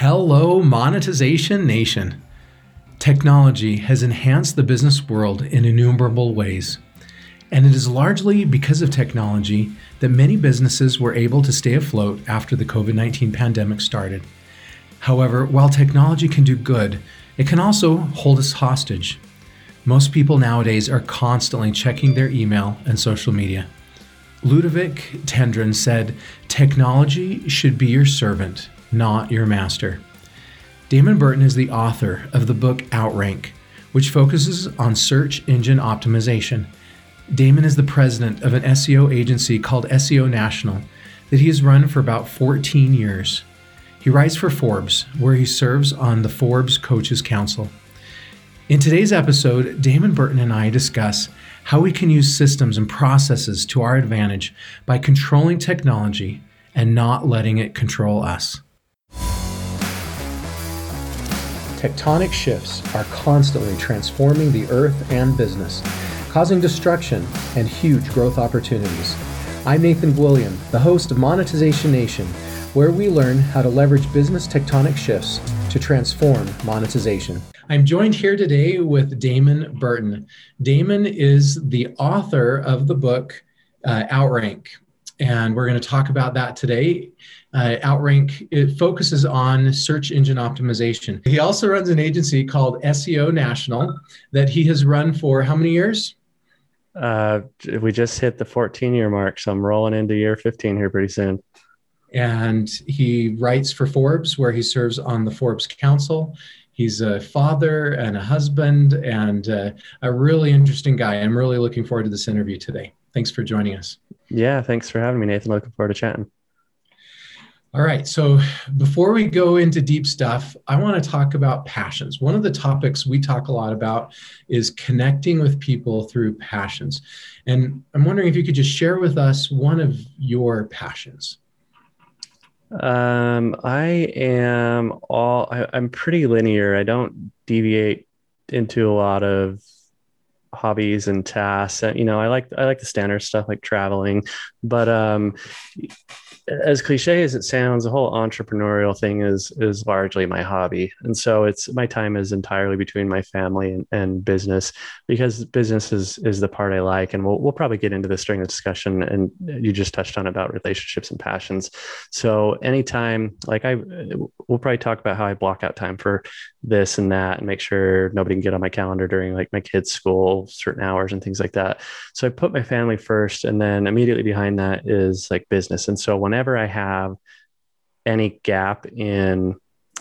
Hello, Monetization Nation. Technology has enhanced the business world in innumerable ways. And it is largely because of technology that many businesses were able to stay afloat after the COVID 19 pandemic started. However, while technology can do good, it can also hold us hostage. Most people nowadays are constantly checking their email and social media. Ludovic Tendrin said, Technology should be your servant, not your master. Damon Burton is the author of the book Outrank, which focuses on search engine optimization. Damon is the president of an SEO agency called SEO National that he has run for about 14 years. He writes for Forbes, where he serves on the Forbes Coaches Council. In today's episode, Damon Burton and I discuss how we can use systems and processes to our advantage by controlling technology and not letting it control us. Tectonic shifts are constantly transforming the earth and business, causing destruction and huge growth opportunities. I'm Nathan William, the host of Monetization Nation, where we learn how to leverage business tectonic shifts to transform monetization. I'm joined here today with Damon Burton. Damon is the author of the book uh, Outrank, and we're going to talk about that today. Uh, Outrank it focuses on search engine optimization. He also runs an agency called SEO National that he has run for how many years? Uh, we just hit the 14 year mark, so I'm rolling into year 15 here pretty soon. And he writes for Forbes, where he serves on the Forbes Council. He's a father and a husband and uh, a really interesting guy. I'm really looking forward to this interview today. Thanks for joining us. Yeah, thanks for having me, Nathan. Looking forward to chatting. All right. So before we go into deep stuff, I want to talk about passions. One of the topics we talk a lot about is connecting with people through passions. And I'm wondering if you could just share with us one of your passions. Um, I am all, I, I'm pretty linear. I don't deviate into a lot of hobbies and tasks. You know, I like I like the standard stuff like traveling, but um, as cliche as it sounds, the whole entrepreneurial thing is is largely my hobby, and so it's my time is entirely between my family and, and business because business is is the part I like, and we'll we'll probably get into this during the discussion. And you just touched on about relationships and passions. So anytime, like I, we'll probably talk about how I block out time for this and that, and make sure nobody can get on my calendar during like my kids' school certain hours and things like that. So I put my family first, and then immediately behind that is like business. And so whenever whenever I have any gap in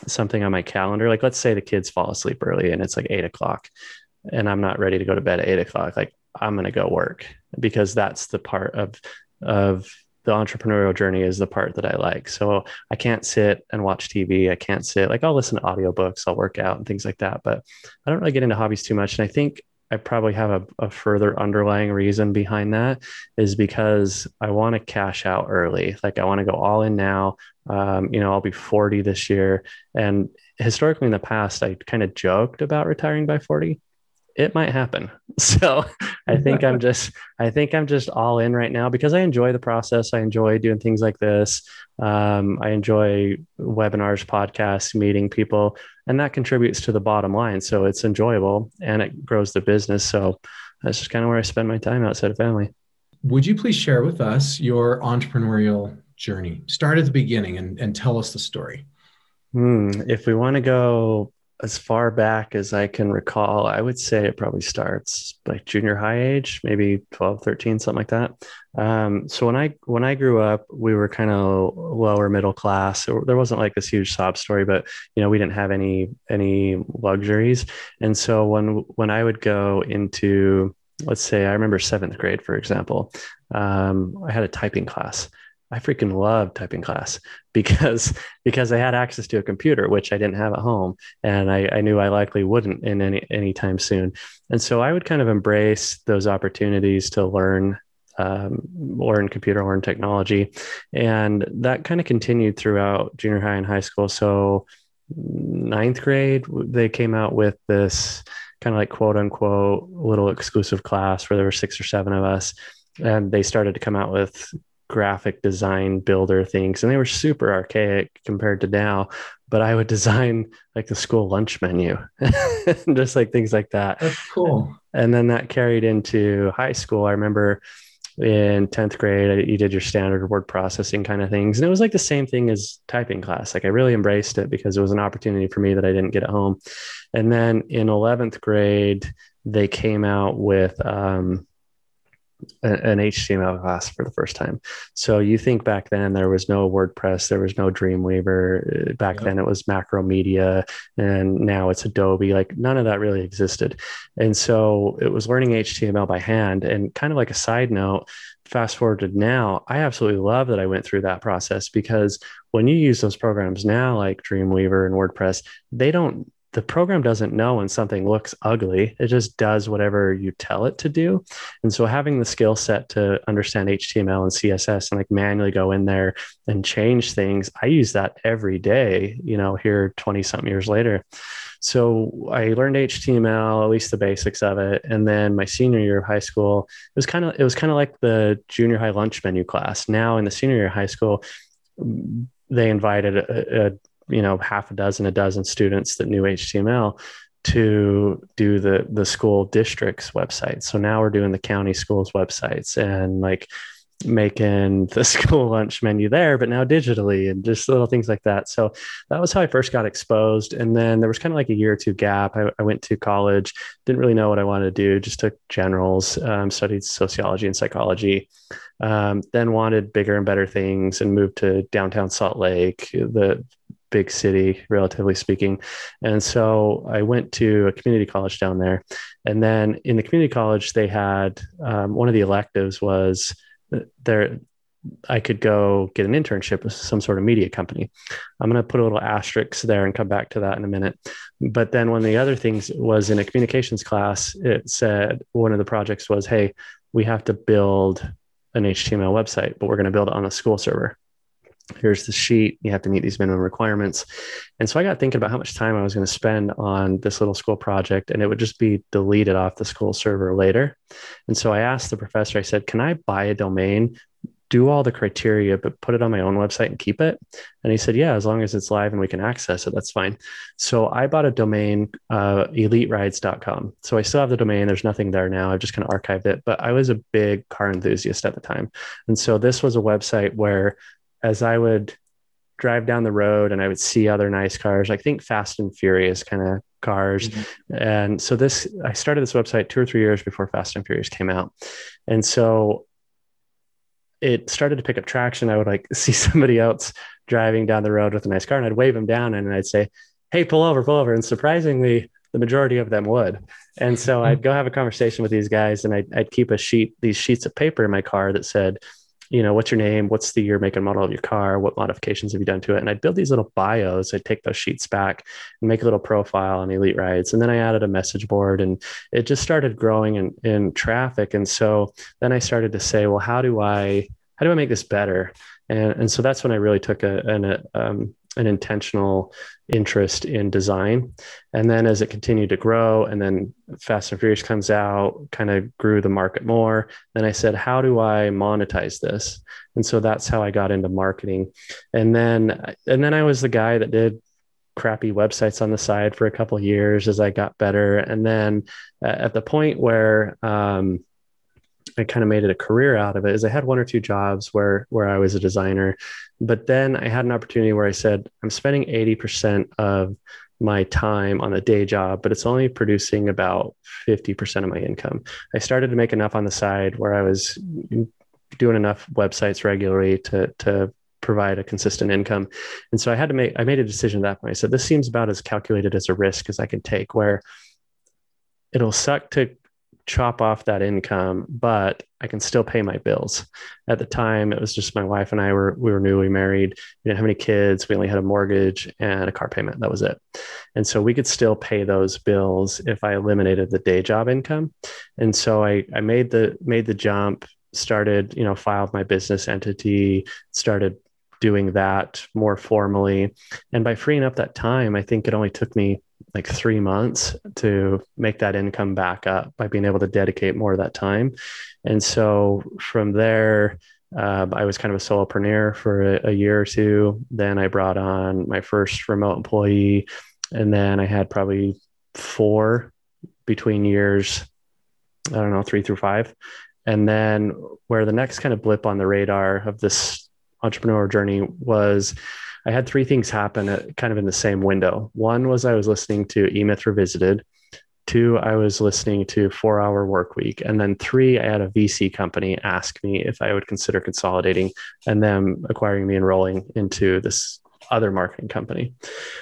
something on my calendar, like let's say the kids fall asleep early and it's like eight o'clock and I'm not ready to go to bed at eight o'clock, like I'm going to go work because that's the part of, of the entrepreneurial journey is the part that I like. So I can't sit and watch TV. I can't sit like I'll listen to audiobooks, I'll work out and things like that, but I don't really get into hobbies too much. And I think I probably have a, a, further underlying reason behind that is because I want to cash out early. Like I want to go all in now. Um, you know, I'll be 40 this year. And historically in the past, I kind of joked about retiring by 40 it might happen. So I think I'm just I think I'm just all in right now because I enjoy the process. I enjoy doing things like this. Um, I enjoy webinars, podcasts, meeting people, and that contributes to the bottom line. So it's enjoyable and it grows the business. So that's just kind of where I spend my time outside of family. Would you please share with us your entrepreneurial journey? Start at the beginning and, and tell us the story. Hmm. If we want to go as far back as I can recall, I would say it probably starts like junior high age, maybe 12, 13, something like that. Um, so when I when I grew up, we were kind of lower middle class. There wasn't like this huge sob story, but you know we didn't have any any luxuries. And so when when I would go into let's say I remember seventh grade, for example, um, I had a typing class I freaking loved typing class because because I had access to a computer, which I didn't have at home, and I, I knew I likely wouldn't in any anytime soon. And so I would kind of embrace those opportunities to learn um, learn computer, learn technology, and that kind of continued throughout junior high and high school. So ninth grade, they came out with this kind of like quote unquote little exclusive class where there were six or seven of us and they started to come out with graphic design builder things and they were super archaic compared to now but i would design like the school lunch menu just like things like that. That's cool. And then that carried into high school. I remember in 10th grade you did your standard word processing kind of things and it was like the same thing as typing class. Like i really embraced it because it was an opportunity for me that i didn't get at home. And then in 11th grade they came out with um, an HTML class for the first time. So you think back then there was no WordPress, there was no Dreamweaver. Uh, back yep. then it was Macromedia, and now it's Adobe. Like none of that really existed. And so it was learning HTML by hand. And kind of like a side note, fast forward to now, I absolutely love that I went through that process because when you use those programs now, like Dreamweaver and WordPress, they don't the program doesn't know when something looks ugly. It just does whatever you tell it to do. And so having the skill set to understand HTML and CSS and like manually go in there and change things, I use that every day, you know, here 20 something years later. So I learned HTML, at least the basics of it. And then my senior year of high school, it was kind of it was kind of like the junior high lunch menu class. Now in the senior year of high school, they invited a, a you know half a dozen a dozen students that knew html to do the the school district's website. So now we're doing the county schools websites and like making the school lunch menu there but now digitally and just little things like that. So that was how i first got exposed. And then there was kind of like a year or two gap. I, I went to college didn't really know what i wanted to do just took generals um, studied sociology and psychology um, then wanted bigger and better things and moved to downtown salt lake the big city, relatively speaking. And so I went to a community college down there. And then in the community college, they had um, one of the electives was there. I could go get an internship with some sort of media company. I'm going to put a little asterisk there and come back to that in a minute. But then one of the other things was in a communications class, it said one of the projects was, hey, we have to build an HTML website, but we're going to build it on a school server here's the sheet. You have to meet these minimum requirements. And so i got thinking about how much time i was going to spend on this little school project and it would just be deleted off the school server later. And so i asked the professor i said can i buy a domain do all the criteria but put it on my own website and keep it? And he said yeah as long as it's live and we can access it that's fine. So i bought a domain uh, eliterides.com so i still have the domain there's nothing there now i've just kind of archived it but i was a big car enthusiast at the time. And so this was a website where as I would drive down the road and I would see other nice cars, like think Fast and Furious kind of cars. Mm-hmm. And so this, I started this website two or three years before Fast and Furious came out. And so it started to pick up traction. I would like see somebody else driving down the road with a nice car and I'd wave them down and I'd say, Hey, pull over, pull over. And surprisingly, the majority of them would. And so mm-hmm. I'd go have a conversation with these guys and I'd, I'd keep a sheet, these sheets of paper in my car that said, you know, what's your name? What's the year, make, and model of your car? What modifications have you done to it? And I'd build these little bios. I'd take those sheets back and make a little profile on Elite Rides. And then I added a message board and it just started growing in, in traffic. And so then I started to say, well, how do I, how do I make this better? And, and so that's when I really took a, an, a, um, an intentional interest in design. And then as it continued to grow, and then Fast and Furious comes out, kind of grew the market more. Then I said, how do I monetize this? And so that's how I got into marketing. And then and then I was the guy that did crappy websites on the side for a couple years as I got better. And then at the point where um, I kind of made it a career out of it is I had one or two jobs where where I was a designer, but then I had an opportunity where I said I'm spending 80% of my time on a day job, but it's only producing about 50% of my income. I started to make enough on the side where I was doing enough websites regularly to to provide a consistent income. And so I had to make I made a decision at that point. I said this seems about as calculated as a risk as I can take where it'll suck to chop off that income, but I can still pay my bills. At the time, it was just my wife and I were we were newly married. We didn't have any kids. We only had a mortgage and a car payment. That was it. And so we could still pay those bills if I eliminated the day job income. And so I I made the made the jump, started, you know, filed my business entity, started doing that more formally. And by freeing up that time, I think it only took me like three months to make that income back up by being able to dedicate more of that time. And so from there, uh, I was kind of a solopreneur for a, a, year or two. Then I brought on my first remote employee, and then I had probably four between years. I don't know, three through five. And then where the next kind of blip on the radar of this entrepreneur journey was I had three things happen at, kind of in the same window. One was I was listening to E Myth Revisited. Two, I was listening to Four Hour Work Week. And then three, I had a VC company ask me if I would consider consolidating and them acquiring me and rolling into this other marketing company.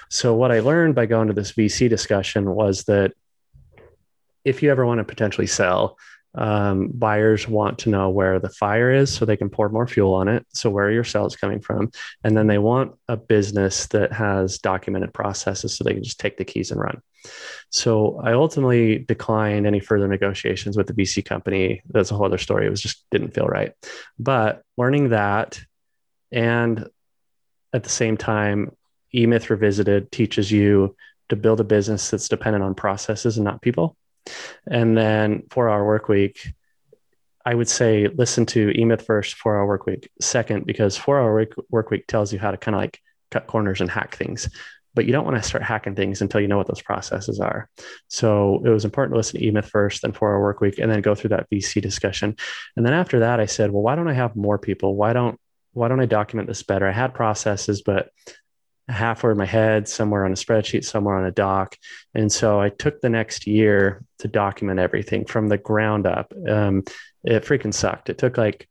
So, what I learned by going to this VC discussion was that if you ever want to potentially sell, um, buyers want to know where the fire is so they can pour more fuel on it. So, where are your sales coming from? And then they want a business that has documented processes so they can just take the keys and run. So, I ultimately declined any further negotiations with the VC company. That's a whole other story. It was just didn't feel right. But learning that and at the same time, eMyth Revisited teaches you to build a business that's dependent on processes and not people. And then four hour work week, I would say listen to eMyth first, four hour work week second, because four hour work, week tells you how to kind of like cut corners and hack things. But you don't want to start hacking things until you know what those processes are. So it was important to listen to eMyth first, then four hour work week, and then go through that VC discussion. And then after that, I said, well, why don't I have more people? Why don't why don't I document this better? I had processes, but halfway in my head, somewhere on a spreadsheet, somewhere on a doc. And so I took the next year to document everything from the ground up. Um, it freaking sucked. It took like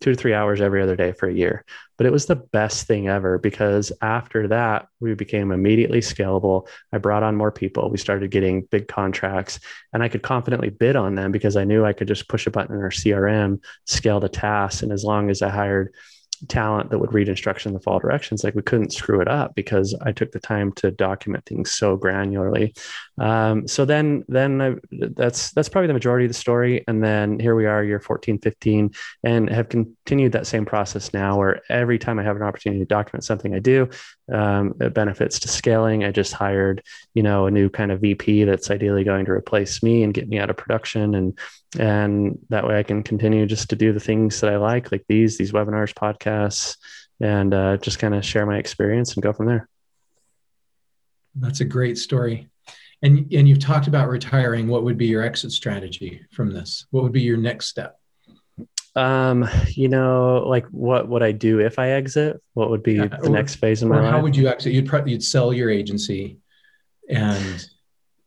two to three hours every other day for a year, but it was the best thing ever because after that, we became immediately scalable. I brought on more people. We started getting big contracts and I could confidently bid on them because I knew I could just push a button in our CRM, scale the tasks. And as long as I hired talent that would read instruction in the fall directions like we couldn't screw it up because i took the time to document things so granularly. Um, so then then I, that's that's probably the majority of the story. And then here we are year 14 15 and have continued that same process now where every time i have an opportunity to document something i do um, it benefits to scaling i just hired you know a new kind of vp that's ideally going to replace me and get me out of production and and that way I can continue just to do the things that I like, like these these webinars, podcasts, and uh, just kind of share my experience and go from there. That's a great story. And and you've talked about retiring. What would be your exit strategy from this? What would be your next step? Um, you know, like what would I do if I exit? What would be yeah, the or, next phase in my life? How would you exit? You'd probably you'd sell your agency and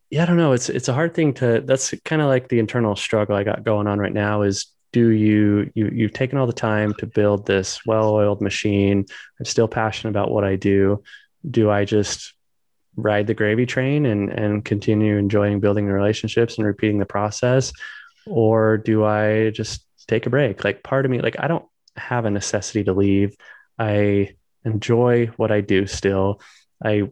yeah, I don't know. It's it's a hard thing to. That's kind of like the internal struggle I got going on right now. Is do you you you've taken all the time to build this well-oiled machine? I'm still passionate about what I do. Do I just ride the gravy train and and continue enjoying building the relationships and repeating the process, or do I just take a break? Like part of me, like I don't have a necessity to leave. I enjoy what I do still. I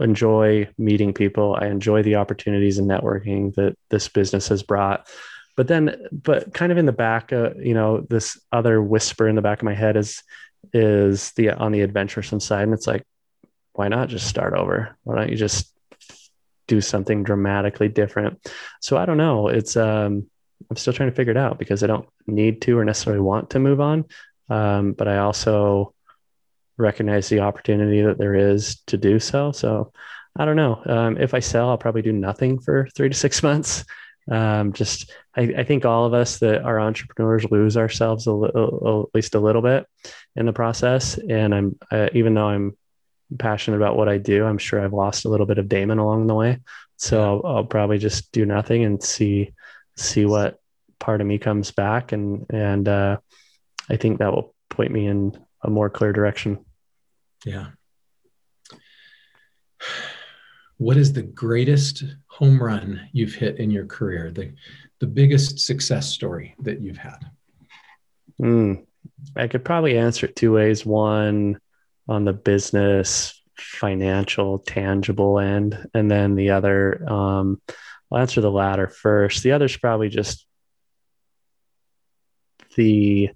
enjoy meeting people. I enjoy the opportunities and networking that this business has brought. But then, but kind of in the back, uh, you know, this other whisper in the back of my head is is the on the adventuresome side, and it's like, why not just start over? Why don't you just do something dramatically different? So I don't know. It's um, I'm still trying to figure it out because I don't need to or necessarily want to move on. Um, but I also recognize the opportunity that there is to do so. So I don't know. Um, if I sell, I'll probably do nothing for three to six months. Um, just, I, I, think all of us that are entrepreneurs lose ourselves a little, at least a little bit in the process. And I'm, uh, even though I'm passionate about what I do, I'm sure I've lost a little bit of Damon along the way. So I'll, I'll probably just do nothing and see, see what part of me comes back. And, and, uh, I think that will point me in a more clear direction. Yeah. What is the greatest home run you've hit in your career? The the biggest success story that you've had? Mm, I could probably answer it two ways. One on the business, financial, tangible end, and then the other. Um, I'll answer the latter first. The other's probably just the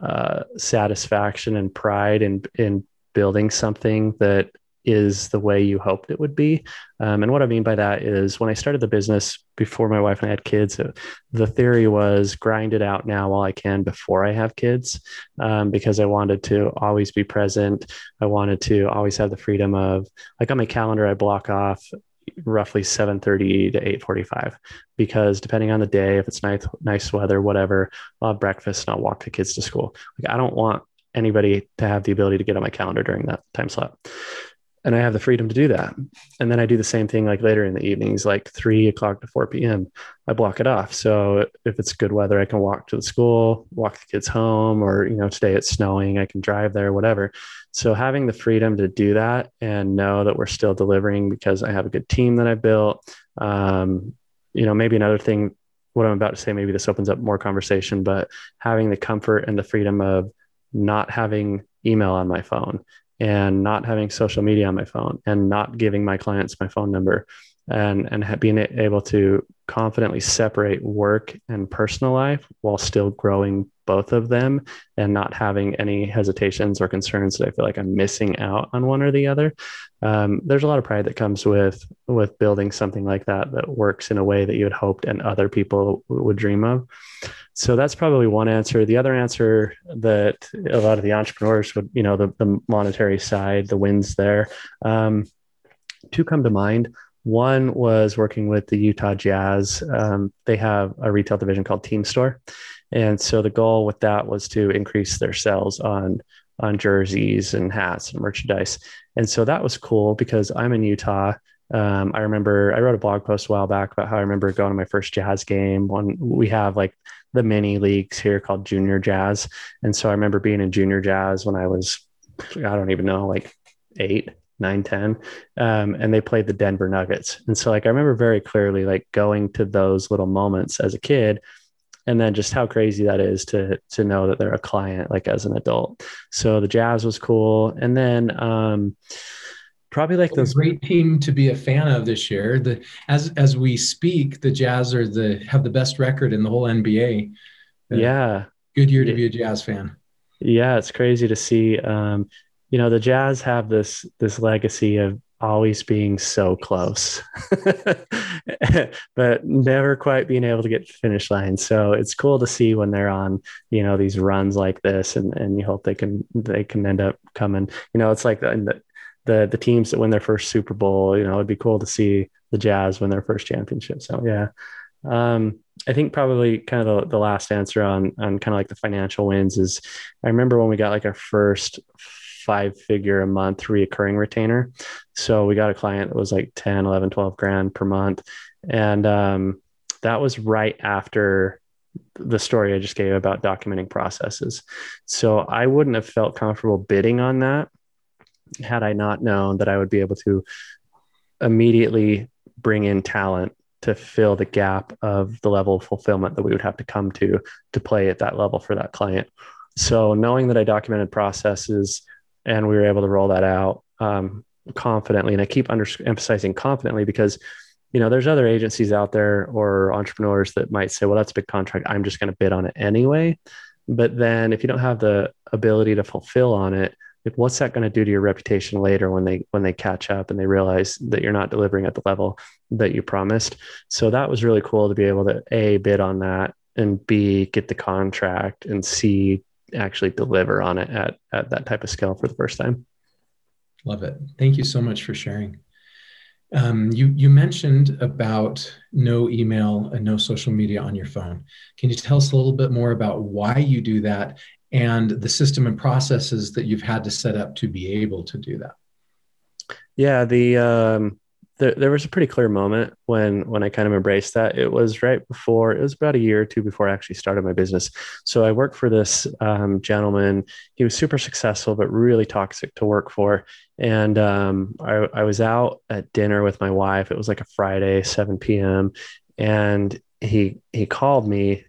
uh, satisfaction and pride in in building something that is the way you hoped it would be. Um, and what I mean by that is when I started the business before my wife and I had kids, uh, the theory was grind it out now while I can before I have kids, um, because I wanted to always be present. I wanted to always have the freedom of, like on my calendar, I block off roughly 7.30 to 8.45 because depending on the day if it's nice nice weather whatever i'll have breakfast and i'll walk the kids to school. Like i don't want anybody to have the ability to get on my calendar during that time slot and I have the freedom to do that. And then I do the same thing like later in the evenings, like three o'clock to 4 p.m. I block it off. So if it's good weather, I can walk to the school, walk the kids home, or, you know, today it's snowing, I can drive there, whatever. So having the freedom to do that and know that we're still delivering because I have a good team that I built. Um, you know, maybe another thing, what I'm about to say, maybe this opens up more conversation, but having the comfort and the freedom of not having email on my phone and not having social media on my phone and not giving my clients my phone number and and being able to confidently separate work and personal life while still growing both of them and not having any hesitations or concerns that I feel like I'm missing out on one or the other. Um, there's a lot of pride that comes with with building something like that that works in a way that you had hoped and other people would dream of. So that's probably one answer. The other answer that a lot of the entrepreneurs would, you know, the, the monetary side, the wins there, um, two come to mind. One was working with the Utah Jazz. Um, they have a retail division called Team Store, and so the goal with that was to increase their sales on on jerseys and hats and merchandise. And so that was cool because I'm in Utah. Um, I remember I wrote a blog post a while back about how I remember going to my first jazz game when we have like the mini leagues here called junior jazz. And so I remember being in junior jazz when I was, I don't even know, like eight, nine, 10. Um, and they played the Denver Nuggets. And so like, I remember very clearly like going to those little moments as a kid and then just how crazy that is to to know that they're a client like as an adult so the jazz was cool and then um probably like the great team to be a fan of this year. The as as we speak, the Jazz are the have the best record in the whole NBA. Uh, yeah, good year to be a Jazz fan. Yeah, it's crazy to see. Um, you know, the Jazz have this this legacy of always being so close, but never quite being able to get to finish line. So it's cool to see when they're on, you know, these runs like this, and and you hope they can they can end up coming. You know, it's like the, the the teams that win their first Super Bowl. You know, it'd be cool to see the Jazz win their first championship. So yeah, um, I think probably kind of the, the last answer on on kind of like the financial wins is I remember when we got like our first five figure a month recurring retainer. So we got a client that was like 10, 11, 12 grand per month. And um, that was right after the story I just gave about documenting processes. So I wouldn't have felt comfortable bidding on that had I not known that I would be able to immediately bring in talent to fill the gap of the level of fulfillment that we would have to come to to play at that level for that client. So knowing that I documented processes and we were able to roll that out um, confidently, and I keep under- emphasizing confidently because you know there's other agencies out there or entrepreneurs that might say, well, that's a big contract. I'm just going to bid on it anyway. But then if you don't have the ability to fulfill on it, like what's that going to do to your reputation later when they when they catch up and they realize that you're not delivering at the level that you promised so that was really cool to be able to a bid on that and b get the contract and c actually deliver on it at at that type of scale for the first time love it thank you so much for sharing um, you you mentioned about no email and no social media on your phone. Can you tell us a little bit more about why you do that and the system and processes that you've had to set up to be able to do that? Yeah, the um, there, there was a pretty clear moment when when I kind of embraced that. It was right before it was about a year or two before I actually started my business. So I worked for this um, gentleman. He was super successful, but really toxic to work for. And um, I, I was out at dinner with my wife. It was like a Friday, 7 p.m. And he he called me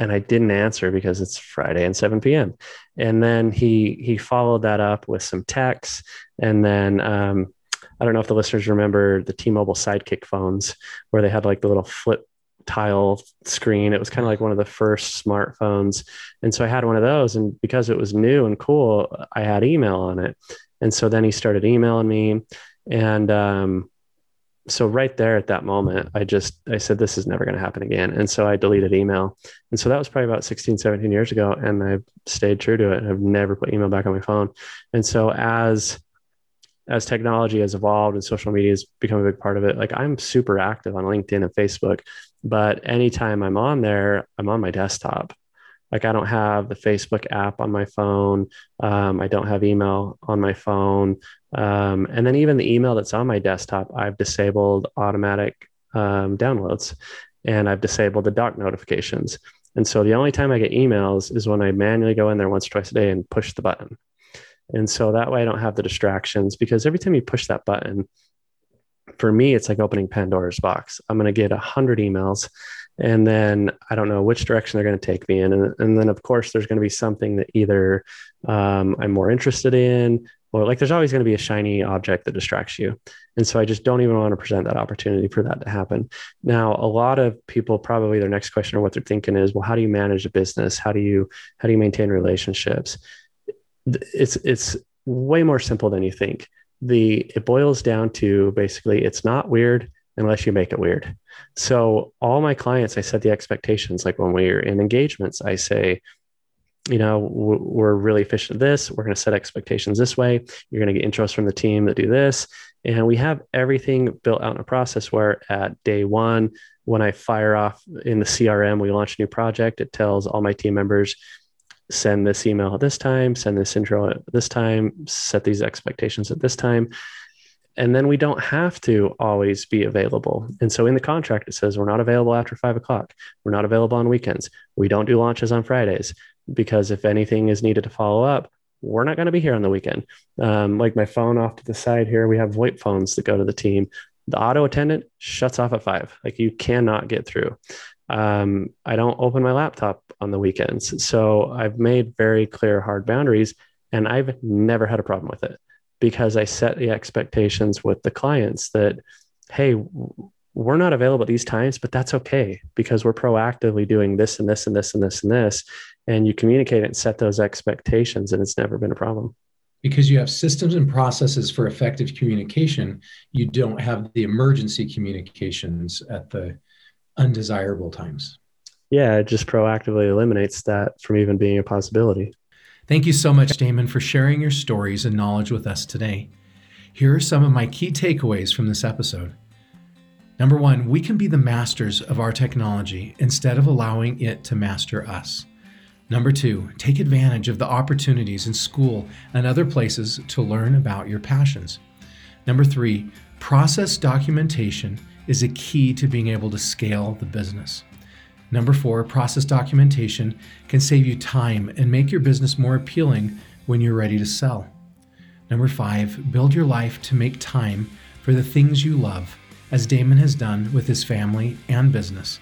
and I didn't answer because it's Friday and 7 p.m. And then he he followed that up with some texts, and then um, I don't know if the listeners remember the T-Mobile Sidekick phones where they had like the little flip tile screen. It was kind of like one of the first smartphones, and so I had one of those, and because it was new and cool, I had email on it. And so then he started emailing me. And um, so right there at that moment, I just, I said, this is never going to happen again. And so I deleted email. And so that was probably about 16, 17 years ago. And I've stayed true to it. I've never put email back on my phone. And so as, as technology has evolved and social media has become a big part of it, like I'm super active on LinkedIn and Facebook, but anytime I'm on there, I'm on my desktop. Like I don't have the Facebook app on my phone. Um, I don't have email on my phone. Um, and then even the email that's on my desktop, I've disabled automatic um, downloads and I've disabled the dock notifications. And so the only time I get emails is when I manually go in there once or twice a day and push the button. And so that way I don't have the distractions because every time you push that button, for me, it's like opening Pandora's box. I'm going to get a hundred emails and then I don't know which direction they're going to take me in. And, and then, of course, there's going to be something that either um, I'm more interested in, or like there's always going to be a shiny object that distracts you. And so I just don't even want to present that opportunity for that to happen. Now, a lot of people probably their next question or what they're thinking is, well, how do you manage a business? How do you how do you maintain relationships? It's it's way more simple than you think. The it boils down to basically it's not weird unless you make it weird. So all my clients, I set the expectations. Like when we're in engagements, I say, you know, we're really efficient at this. We're going to set expectations this way. You're going to get intros from the team that do this. And we have everything built out in a process where at day one, when I fire off in the CRM, we launch a new project, it tells all my team members, send this email at this time, send this intro at this time, set these expectations at this time and then we don't have to always be available. And so in the contract, it says we're not available after five o'clock. We're not available on weekends. We don't do launches on Fridays because if anything is needed to follow up, we're not going to be here on the weekend. Um, like my phone off to the side here, we have VoIP phones that go to the team. The auto attendant shuts off at five. Like you cannot get through. Um, I don't open my laptop on the weekends. So I've made very clear, hard boundaries, and I've never had a problem with it because I set the expectations with the clients that, hey, we're not available at these times, but that's okay because we're proactively doing this and this and this and this and this. And you communicate and set those expectations, and it's never been a problem. Because you have systems and processes for effective communication, you don't have the emergency communications at the undesirable times. Yeah, it just proactively eliminates that from even being a possibility. Thank you so much, Damon, for sharing your stories and knowledge with us today. Here are some of my key takeaways from this episode. Number one, we can be the masters of our technology instead of allowing it to master us. Number two, take advantage of the opportunities in school and other places to learn about your passions. Number three, process documentation is a key to being able to scale the business. Number four, process documentation can save you time and make your business more appealing when you're ready to sell. Number five, build your life to make time for the things you love, as Damon has done with his family and business.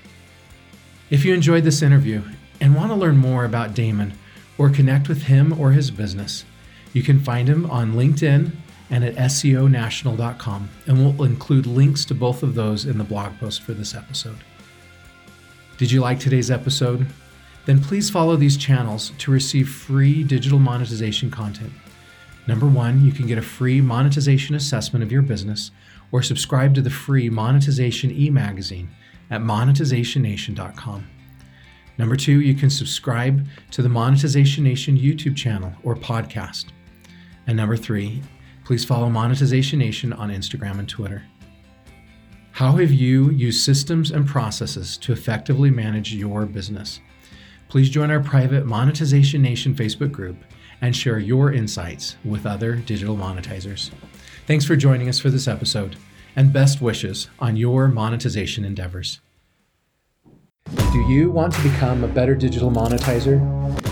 If you enjoyed this interview and want to learn more about Damon or connect with him or his business, you can find him on LinkedIn and at SEOnational.com, and we'll include links to both of those in the blog post for this episode. Did you like today's episode? Then please follow these channels to receive free digital monetization content. Number one, you can get a free monetization assessment of your business or subscribe to the free monetization e magazine at monetizationnation.com. Number two, you can subscribe to the Monetization Nation YouTube channel or podcast. And number three, please follow Monetization Nation on Instagram and Twitter. How have you used systems and processes to effectively manage your business? Please join our private Monetization Nation Facebook group and share your insights with other digital monetizers. Thanks for joining us for this episode, and best wishes on your monetization endeavors. Do you want to become a better digital monetizer?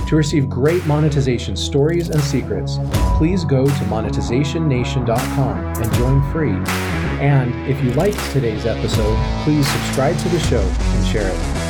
To receive great monetization stories and secrets, please go to monetizationnation.com and join free and if you liked today's episode, please subscribe to the show and share it.